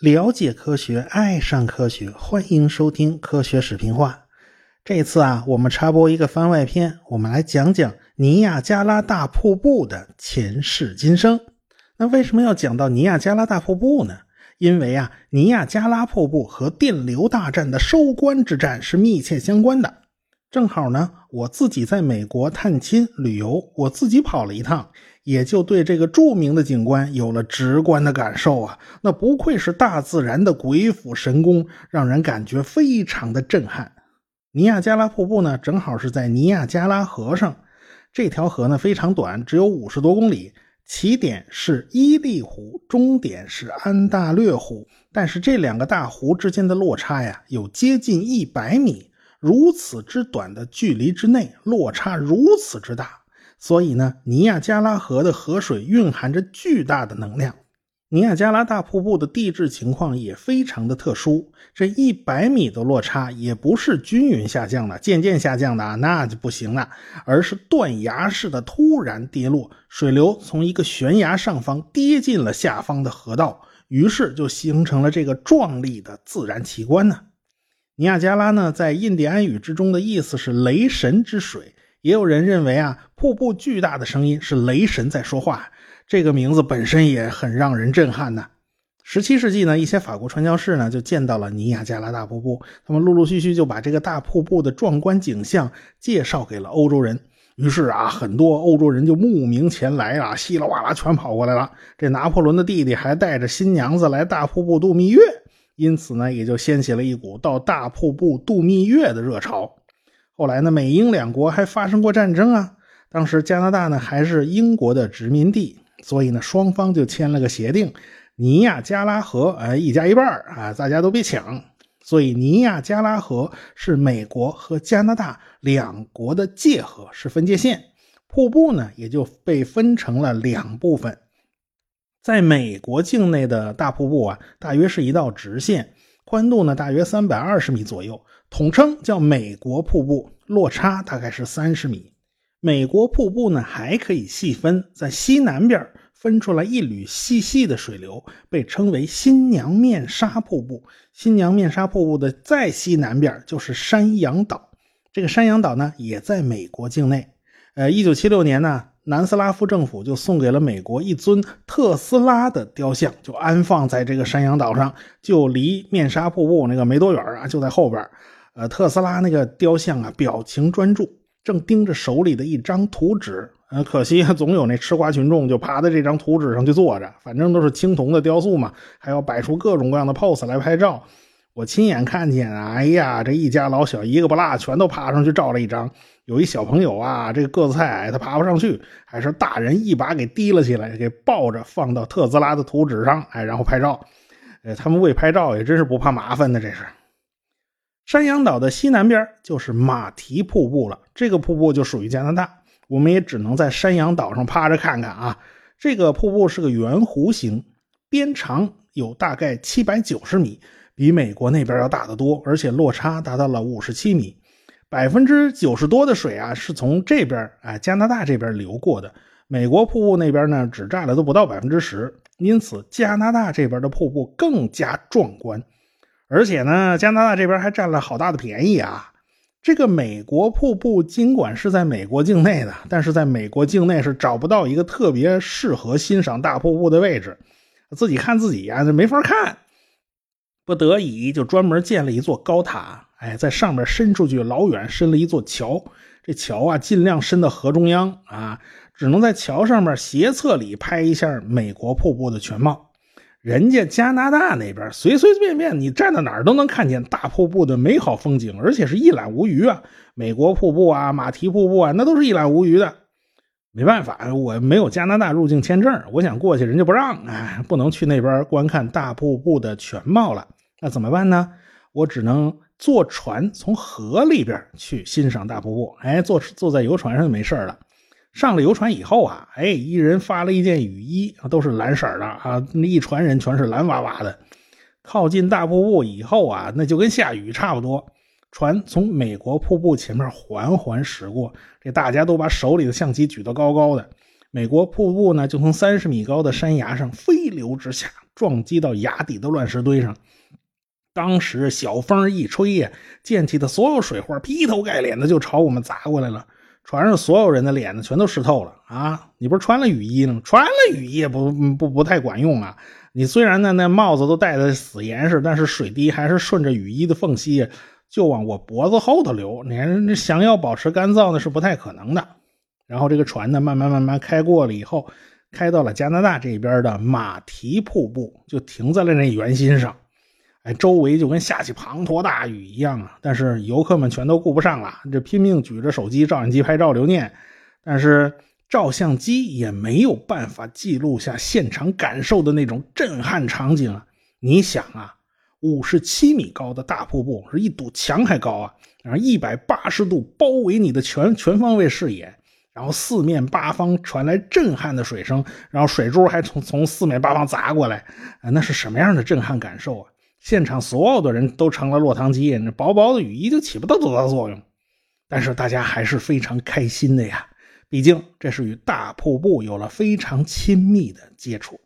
了解科学，爱上科学，欢迎收听科学史评话。这次啊，我们插播一个番外篇，我们来讲讲尼亚加拉大瀑布的前世今生。那为什么要讲到尼亚加拉大瀑布呢？因为啊，尼亚加拉瀑布和电流大战的收官之战是密切相关的。正好呢，我自己在美国探亲旅游，我自己跑了一趟。也就对这个著名的景观有了直观的感受啊！那不愧是大自然的鬼斧神工，让人感觉非常的震撼。尼亚加拉瀑布呢，正好是在尼亚加拉河上，这条河呢非常短，只有五十多公里，起点是伊利湖，终点是安大略湖，但是这两个大湖之间的落差呀，有接近一百米。如此之短的距离之内，落差如此之大。所以呢，尼亚加拉河的河水蕴含着巨大的能量。尼亚加拉大瀑布的地质情况也非常的特殊，这一百米的落差也不是均匀下降的、渐渐下降的啊，那就不行了，而是断崖式的突然跌落，水流从一个悬崖上方跌进了下方的河道，于是就形成了这个壮丽的自然奇观呢。尼亚加拉呢，在印第安语之中的意思是雷神之水。也有人认为啊，瀑布巨大的声音是雷神在说话，这个名字本身也很让人震撼呢。十七世纪呢，一些法国传教士呢就见到了尼亚加拉大瀑布，他们陆陆续续就把这个大瀑布的壮观景象介绍给了欧洲人。于是啊，很多欧洲人就慕名前来啊，稀里哗啦全跑过来了。这拿破仑的弟弟还带着新娘子来大瀑布度蜜月，因此呢，也就掀起了一股到大瀑布度蜜月的热潮。后来呢，美英两国还发生过战争啊。当时加拿大呢还是英国的殖民地，所以呢双方就签了个协定，尼亚加拉河哎一家一半啊，大家都别抢。所以尼亚加拉河是美国和加拿大两国的界河，是分界线。瀑布呢也就被分成了两部分。在美国境内的大瀑布啊，大约是一道直线，宽度呢大约三百二十米左右。统称叫美国瀑布，落差大概是三十米。美国瀑布呢还可以细分，在西南边分出来一缕细细的水流，被称为新娘面纱瀑布。新娘面纱瀑布的再西南边就是山羊岛，这个山羊岛呢也在美国境内。呃，一九七六年呢，南斯拉夫政府就送给了美国一尊特斯拉的雕像，就安放在这个山羊岛上，就离面纱瀑布那个没多远啊，就在后边。呃，特斯拉那个雕像啊，表情专注，正盯着手里的一张图纸。呃，可惜总有那吃瓜群众就趴在这张图纸上去坐着，反正都是青铜的雕塑嘛，还要摆出各种各样的 pose 来拍照。我亲眼看见，哎呀，这一家老小一个不落，全都爬上去照了一张。有一小朋友啊，这个子太矮，他爬不上去，还是大人一把给提了起来，给抱着放到特斯拉的图纸上，哎，然后拍照。呃，他们为拍照也真是不怕麻烦的，这是。山羊岛的西南边就是马蹄瀑布了，这个瀑布就属于加拿大，我们也只能在山羊岛上趴着看看啊。这个瀑布是个圆弧形，边长有大概七百九十米，比美国那边要大得多，而且落差达到了五十七米。百分之九十多的水啊是从这边啊加拿大这边流过的，美国瀑布那边呢只占了都不到百分之十，因此加拿大这边的瀑布更加壮观。而且呢，加拿大这边还占了好大的便宜啊！这个美国瀑布尽管是在美国境内的，但是在美国境内是找不到一个特别适合欣赏大瀑布的位置，自己看自己呀，这没法看。不得已就专门建了一座高塔，哎，在上面伸出去老远伸了一座桥，这桥啊尽量伸到河中央啊，只能在桥上面斜侧里拍一下美国瀑布的全貌。人家加拿大那边随随便便你站到哪儿都能看见大瀑布的美好风景，而且是一览无余啊！美国瀑布啊，马蹄瀑布啊，那都是一览无余的。没办法，我没有加拿大入境签证，我想过去人家不让，哎，不能去那边观看大瀑布的全貌了。那怎么办呢？我只能坐船从河里边去欣赏大瀑布。哎，坐坐在游船上就没事了。上了游船以后啊，哎，一人发了一件雨衣，都是蓝色的啊，那一船人全是蓝哇哇的。靠近大瀑布以后啊，那就跟下雨差不多。船从美国瀑布前面缓缓驶过，这大家都把手里的相机举得高高的。美国瀑布呢就从三十米高的山崖上飞流直下，撞击到崖底的乱石堆上。当时小风一吹呀，溅起的所有水花劈头盖脸的就朝我们砸过来了。船上所有人的脸呢，全都湿透了啊！你不是穿了雨衣吗？穿了雨衣也不不不太管用啊！你虽然呢那帽子都戴的死严实，但是水滴还是顺着雨衣的缝隙就往我脖子后头流。你想要保持干燥那是不太可能的。然后这个船呢，慢慢慢慢开过了以后，开到了加拿大这边的马蹄瀑布，就停在了那圆心上。哎，周围就跟下起滂沱大雨一样啊！但是游客们全都顾不上了，这拼命举着手机、照相机拍照留念。但是照相机也没有办法记录下现场感受的那种震撼场景啊！你想啊，五十七米高的大瀑布是一堵墙还高啊，然后一百八十度包围你的全全方位视野，然后四面八方传来震撼的水声，然后水珠还从从四面八方砸过来啊！那是什么样的震撼感受啊？现场所有的人都成了落汤鸡，那薄薄的雨衣就起不到多大作用。但是大家还是非常开心的呀，毕竟这是与大瀑布有了非常亲密的接触。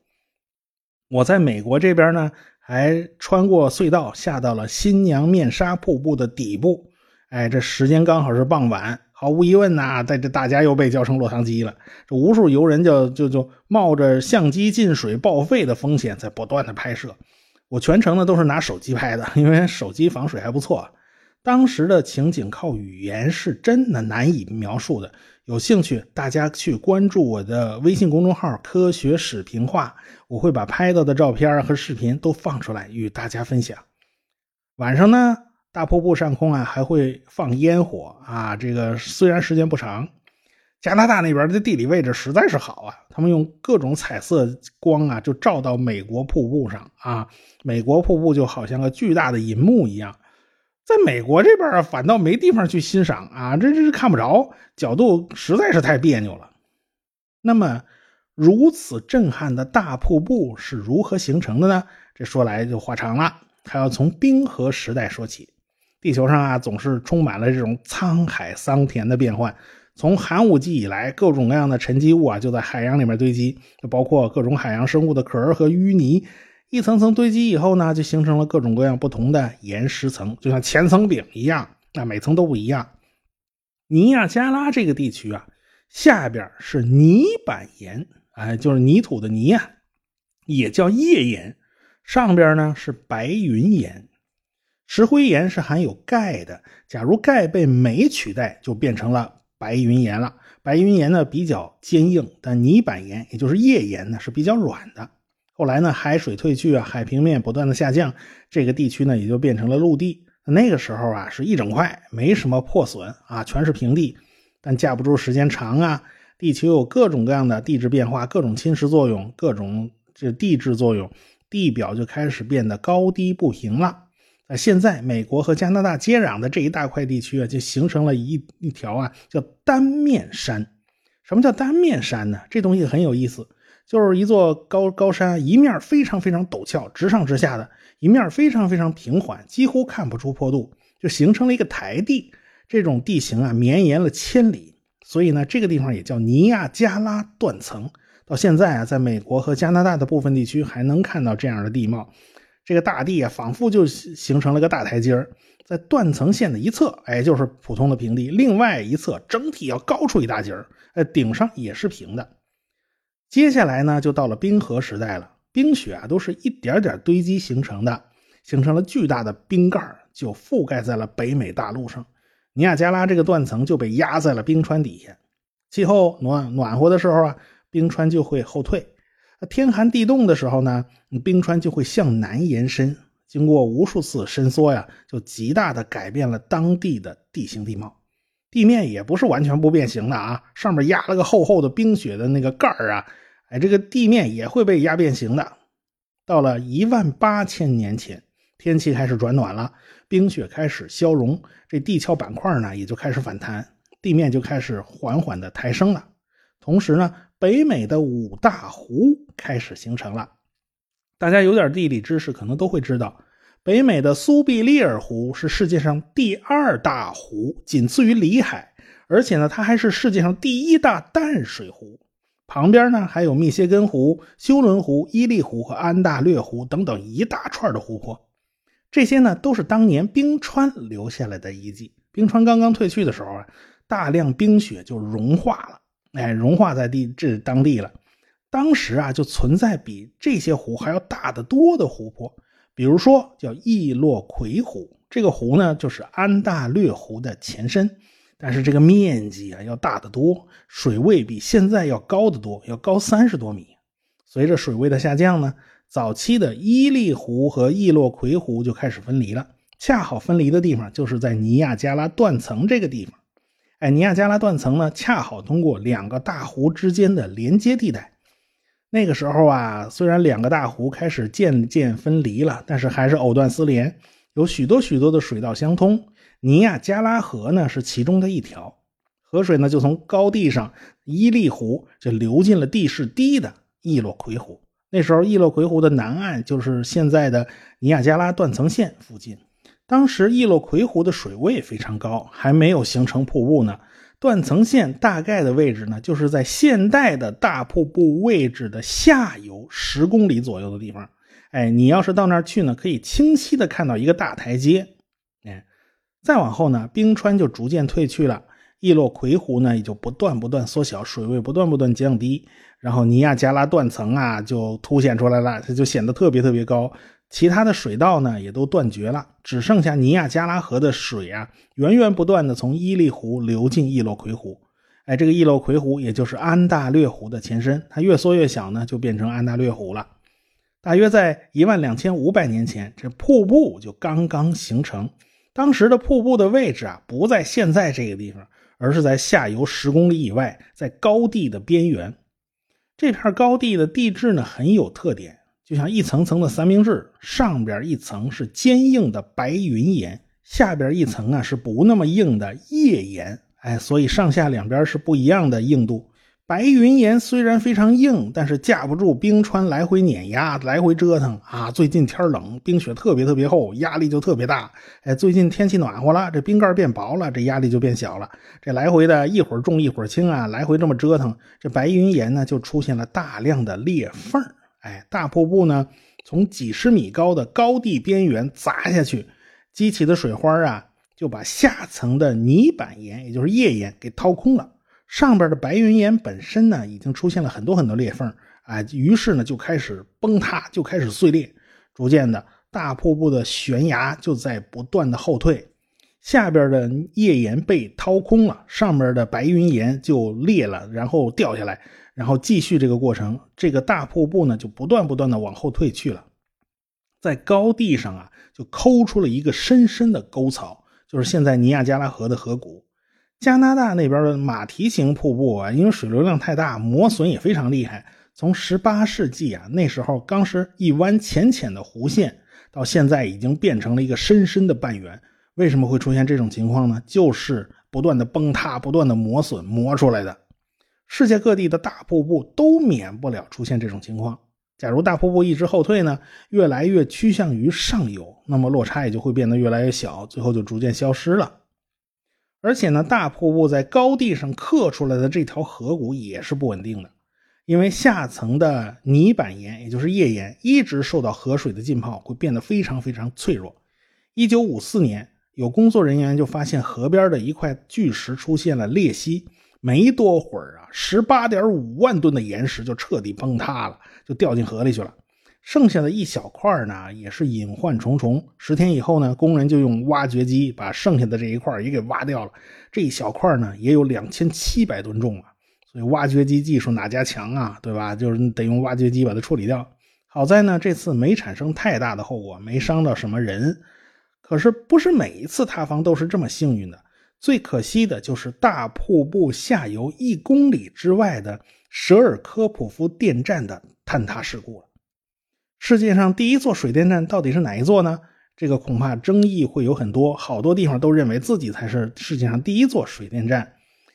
我在美国这边呢，还穿过隧道下到了新娘面纱瀑布的底部。哎，这时间刚好是傍晚，毫无疑问呐，在这大家又被叫成落汤鸡了。这无数游人就就就冒着相机进水报废的风险，在不断的拍摄。我全程呢都是拿手机拍的，因为手机防水还不错。当时的情景靠语言是真的难以描述的。有兴趣大家去关注我的微信公众号“科学史评话”，我会把拍到的照片和视频都放出来与大家分享。晚上呢，大瀑布上空啊还会放烟火啊，这个虽然时间不长。加拿大那边的地理位置实在是好啊，他们用各种彩色光啊，就照到美国瀑布上啊，美国瀑布就好像个巨大的银幕一样。在美国这边啊，反倒没地方去欣赏啊，这这是看不着，角度实在是太别扭了。那么，如此震撼的大瀑布是如何形成的呢？这说来就话长了，还要从冰河时代说起。地球上啊，总是充满了这种沧海桑田的变幻。从寒武纪以来，各种各样的沉积物啊就在海洋里面堆积，包括各种海洋生物的壳和淤泥，一层层堆积以后呢，就形成了各种各样不同的岩石层，就像千层饼一样，那每层都不一样。尼亚加拉这个地区啊，下边是泥板岩，哎，就是泥土的泥啊，也叫页岩；上边呢是白云岩。石灰岩是含有钙的，假如钙被镁取代，就变成了。白云岩了，白云岩呢比较坚硬，但泥板岩也就是页岩呢是比较软的。后来呢，海水退去啊，海平面不断的下降，这个地区呢也就变成了陆地。那个时候啊，是一整块没什么破损啊，全是平地。但架不住时间长啊，地球有各种各样的地质变化，各种侵蚀作用，各种这地质作用，地表就开始变得高低不平了。那现在，美国和加拿大接壤的这一大块地区啊，就形成了一一条啊，叫单面山。什么叫单面山呢？这东西很有意思，就是一座高高山，一面非常非常陡峭，直上直下的；一面非常非常平缓，几乎看不出坡度，就形成了一个台地。这种地形啊，绵延了千里，所以呢，这个地方也叫尼亚加拉断层。到现在啊，在美国和加拿大的部分地区还能看到这样的地貌。这个大地啊，仿佛就形成了个大台阶儿在断层线的一侧，哎，就是普通的平地；另外一侧整体要高出一大截儿，哎，顶上也是平的。接下来呢，就到了冰河时代了。冰雪啊，都是一点点堆积形成的，形成了巨大的冰盖就覆盖在了北美大陆上。尼亚加拉这个断层就被压在了冰川底下。气候暖暖和的时候啊，冰川就会后退。天寒地冻的时候呢，冰川就会向南延伸，经过无数次伸缩呀，就极大的改变了当地的地形地貌。地面也不是完全不变形的啊，上面压了个厚厚的冰雪的那个盖儿啊，哎，这个地面也会被压变形的。到了一万八千年前，天气开始转暖了，冰雪开始消融，这地壳板块呢也就开始反弹，地面就开始缓缓的抬升了。同时呢。北美的五大湖开始形成了，大家有点地理知识，可能都会知道，北美的苏必利尔湖是世界上第二大湖，仅次于里海，而且呢，它还是世界上第一大淡水湖。旁边呢还有密歇根湖、休伦湖、伊利湖和安大略湖等等一大串的湖泊。这些呢都是当年冰川留下来的遗迹。冰川刚刚退去的时候啊，大量冰雪就融化了，哎，融化在地这当地了。当时啊，就存在比这些湖还要大得多的湖泊，比如说叫易洛魁湖。这个湖呢，就是安大略湖的前身，但是这个面积啊要大得多，水位比现在要高得多，要高三十多米。随着水位的下降呢，早期的伊利湖和易洛魁湖就开始分离了。恰好分离的地方就是在尼亚加拉断层这个地方。哎，尼亚加拉断层呢，恰好通过两个大湖之间的连接地带。那个时候啊，虽然两个大湖开始渐渐分离了，但是还是藕断丝连。有许多许多的水道相通，尼亚加拉河呢是其中的一条。河水呢就从高地上伊利湖就流进了地势低的易洛魁湖。那时候易洛魁湖的南岸就是现在的尼亚加拉断层线附近。当时易洛魁湖的水位非常高，还没有形成瀑布呢。断层线大概的位置呢，就是在现代的大瀑布位置的下游十公里左右的地方。哎，你要是到那儿去呢，可以清晰的看到一个大台阶。哎，再往后呢，冰川就逐渐退去了，易洛魁湖呢也就不断不断缩小，水位不断不断降低，然后尼亚加拉断层啊就凸显出来了，它就显得特别特别高。其他的水道呢也都断绝了，只剩下尼亚加拉河的水啊，源源不断的从伊利湖流进易洛魁湖。哎，这个易洛魁湖也就是安大略湖的前身，它越缩越小呢，就变成安大略湖了。大约在一万两千五百年前，这瀑布就刚刚形成。当时的瀑布的位置啊，不在现在这个地方，而是在下游十公里以外，在高地的边缘。这片高地的地质呢很有特点，就像一层层的三明治，上边一层是坚硬的白云岩，下边一层啊是不那么硬的页岩。哎，所以上下两边是不一样的硬度。白云岩虽然非常硬，但是架不住冰川来回碾压、来回折腾啊。最近天冷，冰雪特别特别厚，压力就特别大。哎，最近天气暖和了，这冰盖变薄了，这压力就变小了。这来回的一会儿重一会儿轻啊，来回这么折腾，这白云岩呢就出现了大量的裂缝。哎，大瀑布呢从几十米高的高地边缘砸下去，激起的水花啊就把下层的泥板岩，也就是页岩给掏空了。上边的白云岩本身呢，已经出现了很多很多裂缝，啊，于是呢就开始崩塌，就开始碎裂，逐渐的大瀑布的悬崖就在不断的后退，下边的页岩被掏空了，上面的白云岩就裂了，然后掉下来，然后继续这个过程，这个大瀑布呢就不断不断的往后退去了，在高地上啊就抠出了一个深深的沟槽，就是现在尼亚加拉河的河谷。加拿大那边的马蹄形瀑布啊，因为水流量太大，磨损也非常厉害。从18世纪啊，那时候刚是一弯浅浅的弧线，到现在已经变成了一个深深的半圆。为什么会出现这种情况呢？就是不断的崩塌、不断的磨损磨出来的。世界各地的大瀑布都免不了出现这种情况。假如大瀑布一直后退呢，越来越趋向于上游，那么落差也就会变得越来越小，最后就逐渐消失了。而且呢，大瀑布在高地上刻出来的这条河谷也是不稳定的，因为下层的泥板岩，也就是页岩，一直受到河水的浸泡，会变得非常非常脆弱。一九五四年，有工作人员就发现河边的一块巨石出现了裂隙，没多会儿啊，十八点五万吨的岩石就彻底崩塌了，就掉进河里去了。剩下的一小块呢，也是隐患重重。十天以后呢，工人就用挖掘机把剩下的这一块也给挖掉了。这一小块呢，也有两千七百吨重啊！所以挖掘机技术哪家强啊？对吧？就是得用挖掘机把它处理掉。好在呢，这次没产生太大的后果，没伤到什么人。可是不是每一次塌方都是这么幸运的。最可惜的就是大瀑布下游一公里之外的舍尔科普夫电站的坍塌事故了。世界上第一座水电站到底是哪一座呢？这个恐怕争议会有很多，好多地方都认为自己才是世界上第一座水电站。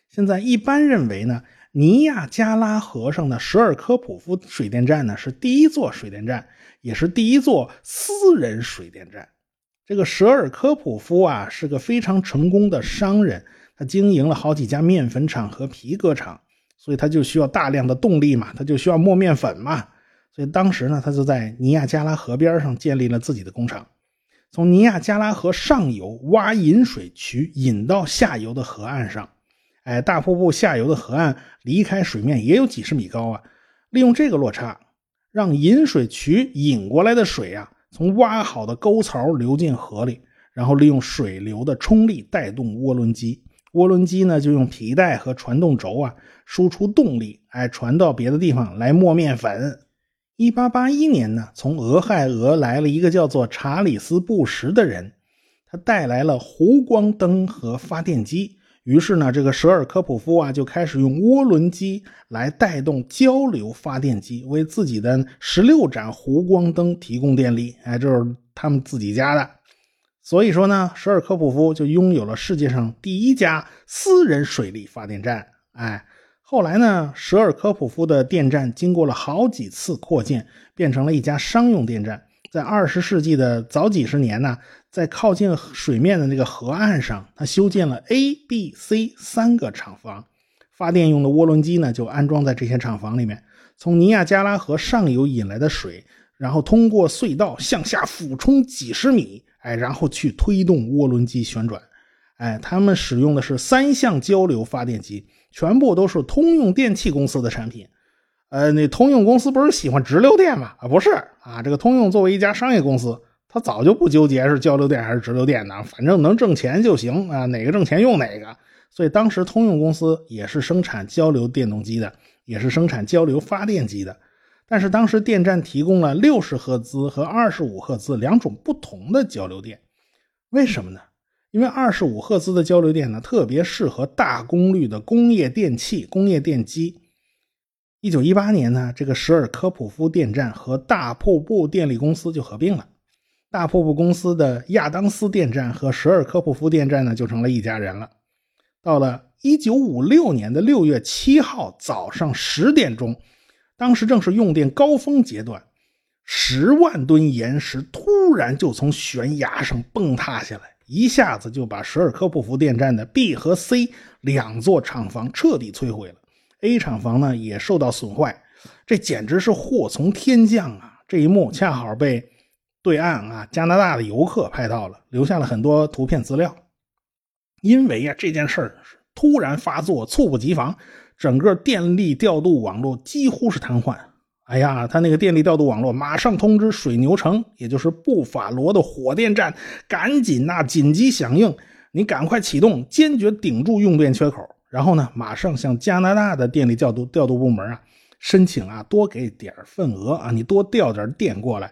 现在一般认为呢，尼亚加拉河上的舍尔科普夫水电站呢是第一座水电站，也是第一座私人水电站。这个舍尔科普夫啊是个非常成功的商人，他经营了好几家面粉厂和皮革厂。所以他就需要大量的动力嘛，他就需要磨面粉嘛。所以当时呢，他就在尼亚加拉河边上建立了自己的工厂，从尼亚加拉河上游挖引水渠引到下游的河岸上。哎，大瀑布下游的河岸离开水面也有几十米高啊，利用这个落差，让引水渠引过来的水啊，从挖好的沟槽流进河里，然后利用水流的冲力带动涡轮机，涡轮机呢就用皮带和传动轴啊输出动力，哎，传到别的地方来磨面粉。一八八一年呢，从俄亥俄来了一个叫做查理斯·布什的人，他带来了弧光灯和发电机。于是呢，这个舍尔科普夫啊就开始用涡轮机来带动交流发电机，为自己的十六盏弧光灯提供电力。哎，这是他们自己家的。所以说呢，舍尔科普夫就拥有了世界上第一家私人水力发电站。哎，后来呢，舍尔科普夫的电站经过了好几次扩建，变成了一家商用电站。在二十世纪的早几十年呢。在靠近水面的那个河岸上，他修建了 A、B、C 三个厂房，发电用的涡轮机呢就安装在这些厂房里面。从尼亚加拉河上游引来的水，然后通过隧道向下俯冲几十米，哎，然后去推动涡轮机旋转。哎，他们使用的是三相交流发电机，全部都是通用电气公司的产品。呃，那通用公司不是喜欢直流电吗？啊，不是啊，这个通用作为一家商业公司。他早就不纠结是交流电还是直流电的，反正能挣钱就行啊，哪个挣钱用哪个。所以当时通用公司也是生产交流电动机的，也是生产交流发电机的。但是当时电站提供了六十赫兹和二十五赫兹两种不同的交流电，为什么呢？因为二十五赫兹的交流电呢，特别适合大功率的工业电器、工业电机。一九一八年呢，这个舍尔科普夫电站和大瀑布电力公司就合并了。大瀑布公司的亚当斯电站和舍尔科普夫电站呢，就成了一家人了。到了一九五六年的六月七号早上十点钟，当时正是用电高峰阶段，十万吨岩石突然就从悬崖上崩塌下来，一下子就把舍尔科普夫电站的 B 和 C 两座厂房彻底摧毁了。A 厂房呢也受到损坏，这简直是祸从天降啊！这一幕恰好被。对岸啊，加拿大的游客拍到了，留下了很多图片资料。因为呀，这件事儿突然发作，猝不及防，整个电力调度网络几乎是瘫痪。哎呀，他那个电力调度网络马上通知水牛城，也就是布法罗的火电站，赶紧呐，紧急响应，你赶快启动，坚决顶住用电缺口。然后呢，马上向加拿大的电力调度调度部门啊申请啊，多给点份额啊，你多调点电过来。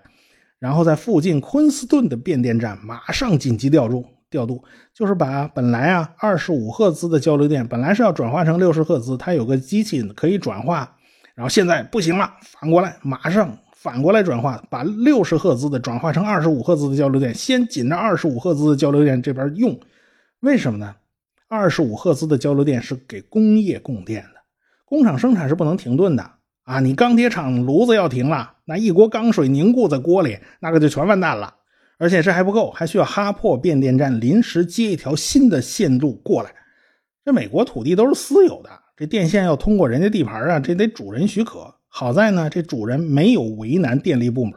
然后在附近昆斯顿的变电站马上紧急调度调度，就是把本来啊二十五赫兹的交流电本来是要转化成六十赫兹，它有个机器可以转化，然后现在不行了，反过来马上反过来转化，把六十赫兹的转化成二十五赫兹的交流电，先紧着二十五赫兹的交流电这边用，为什么呢？二十五赫兹的交流电是给工业供电的，工厂生产是不能停顿的。啊，你钢铁厂炉子要停了，那一锅钢水凝固在锅里，那个就全完蛋了。而且这还不够，还需要哈珀变电站临时接一条新的线路过来。这美国土地都是私有的，这电线要通过人家地盘啊，这得主人许可。好在呢，这主人没有为难电力部门。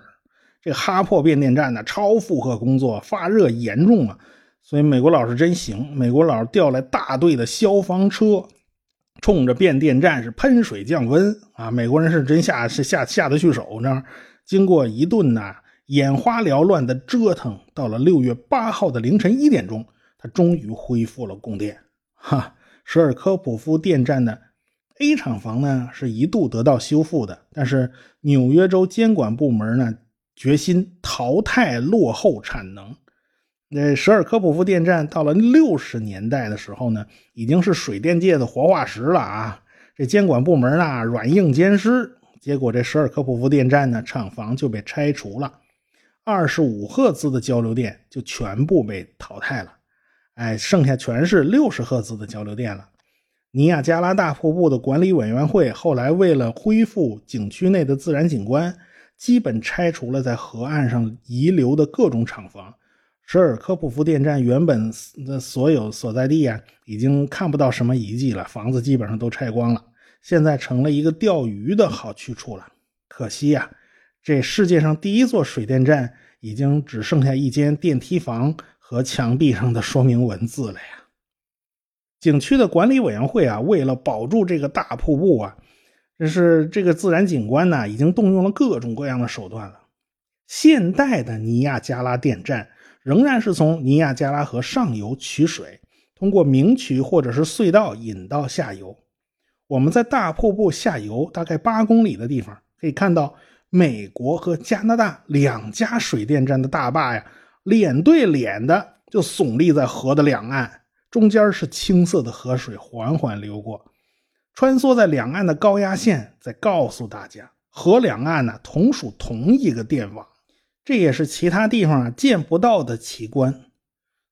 这哈珀变电站呢，超负荷工作，发热严重啊，所以美国佬是真行，美国佬调来大队的消防车。冲着变电站是喷水降温啊！美国人是真下是下下得去手呢。经过一顿呐眼花缭乱的折腾，到了六月八号的凌晨一点钟，他终于恢复了供电。哈，舍尔科普夫电站的 A 厂房呢是一度得到修复的，但是纽约州监管部门呢决心淘汰落后产能。那舍尔科普夫电站到了六十年代的时候呢，已经是水电界的活化石了啊！这监管部门呢软硬兼施，结果这舍尔科普夫电站呢厂房就被拆除了，二十五赫兹的交流电就全部被淘汰了，哎，剩下全是六十赫兹的交流电了。尼亚加拉大瀑布的管理委员会后来为了恢复景区内的自然景观，基本拆除了在河岸上遗留的各种厂房。舍尔科普夫电站原本的所有所在地啊，已经看不到什么遗迹了，房子基本上都拆光了。现在成了一个钓鱼的好去处了。可惜呀，这世界上第一座水电站已经只剩下一间电梯房和墙壁上的说明文字了呀。景区的管理委员会啊，为了保住这个大瀑布啊，这是这个自然景观呢，已经动用了各种各样的手段了。现代的尼亚加拉电站仍然是从尼亚加拉河上游取水，通过明渠或者是隧道引到下游。我们在大瀑布下游大概八公里的地方，可以看到美国和加拿大两家水电站的大坝呀，脸对脸的就耸立在河的两岸。中间是青色的河水缓缓流过，穿梭在两岸的高压线在告诉大家，河两岸呢同属同一个电网，这也是其他地方啊见不到的奇观。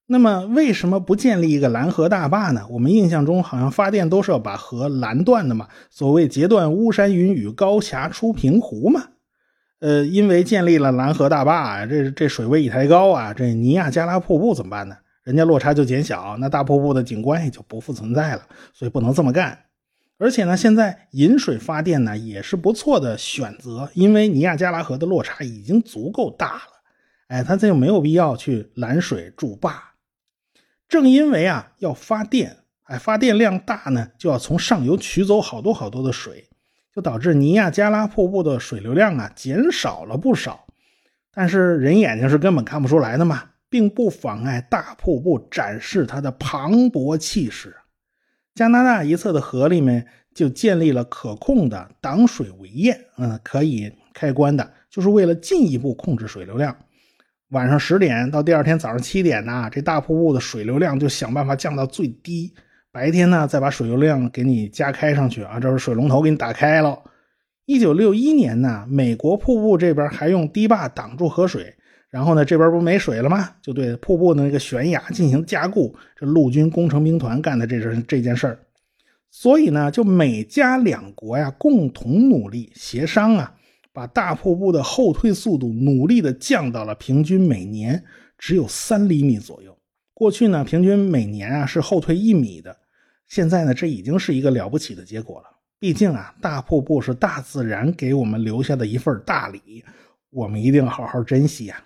那么为什么不建立一个拦河大坝呢？我们印象中好像发电都是要把河拦断的嘛，所谓截断巫山云雨，高峡出平湖嘛。呃，因为建立了拦河大坝，这这水位一抬高啊，这尼亚加拉瀑布怎么办呢？人家落差就减小，那大瀑布的景观也就不复存在了，所以不能这么干。而且呢，现在引水发电呢也是不错的选择，因为尼亚加拉河的落差已经足够大了，哎，它这就没有必要去拦水筑坝。正因为啊要发电，哎，发电量大呢，就要从上游取走好多好多的水，就导致尼亚加拉瀑布的水流量啊减少了不少。但是人眼睛是根本看不出来的嘛。并不妨碍大瀑布展示它的磅礴气势。加拿大一侧的河里面就建立了可控的挡水围堰，嗯，可以开关的，就是为了进一步控制水流量。晚上十点到第二天早上七点呢，这大瀑布的水流量就想办法降到最低。白天呢，再把水流量给你加开上去啊，这是水龙头给你打开了。一九六一年呢，美国瀑布这边还用堤坝挡住河水。然后呢，这边不没水了吗？就对瀑布的那个悬崖进行加固。这陆军工程兵团干的这是这件事儿，所以呢，就美加两国呀共同努力协商啊，把大瀑布的后退速度努力的降到了平均每年只有三厘米左右。过去呢，平均每年啊是后退一米的，现在呢，这已经是一个了不起的结果了。毕竟啊，大瀑布是大自然给我们留下的一份大礼，我们一定好好珍惜呀。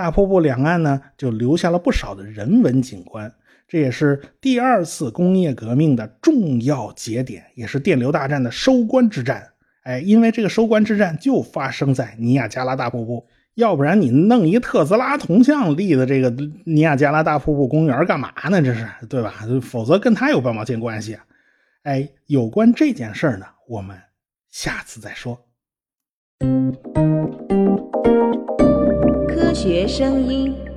大瀑布两岸呢，就留下了不少的人文景观，这也是第二次工业革命的重要节点，也是电流大战的收官之战。哎，因为这个收官之战就发生在尼亚加拉大瀑布，要不然你弄一特斯拉铜像立的这个尼亚加拉大瀑布公园干嘛呢？这是对吧？否则跟他有半毛钱关系啊！哎，有关这件事呢，我们下次再说。学声音。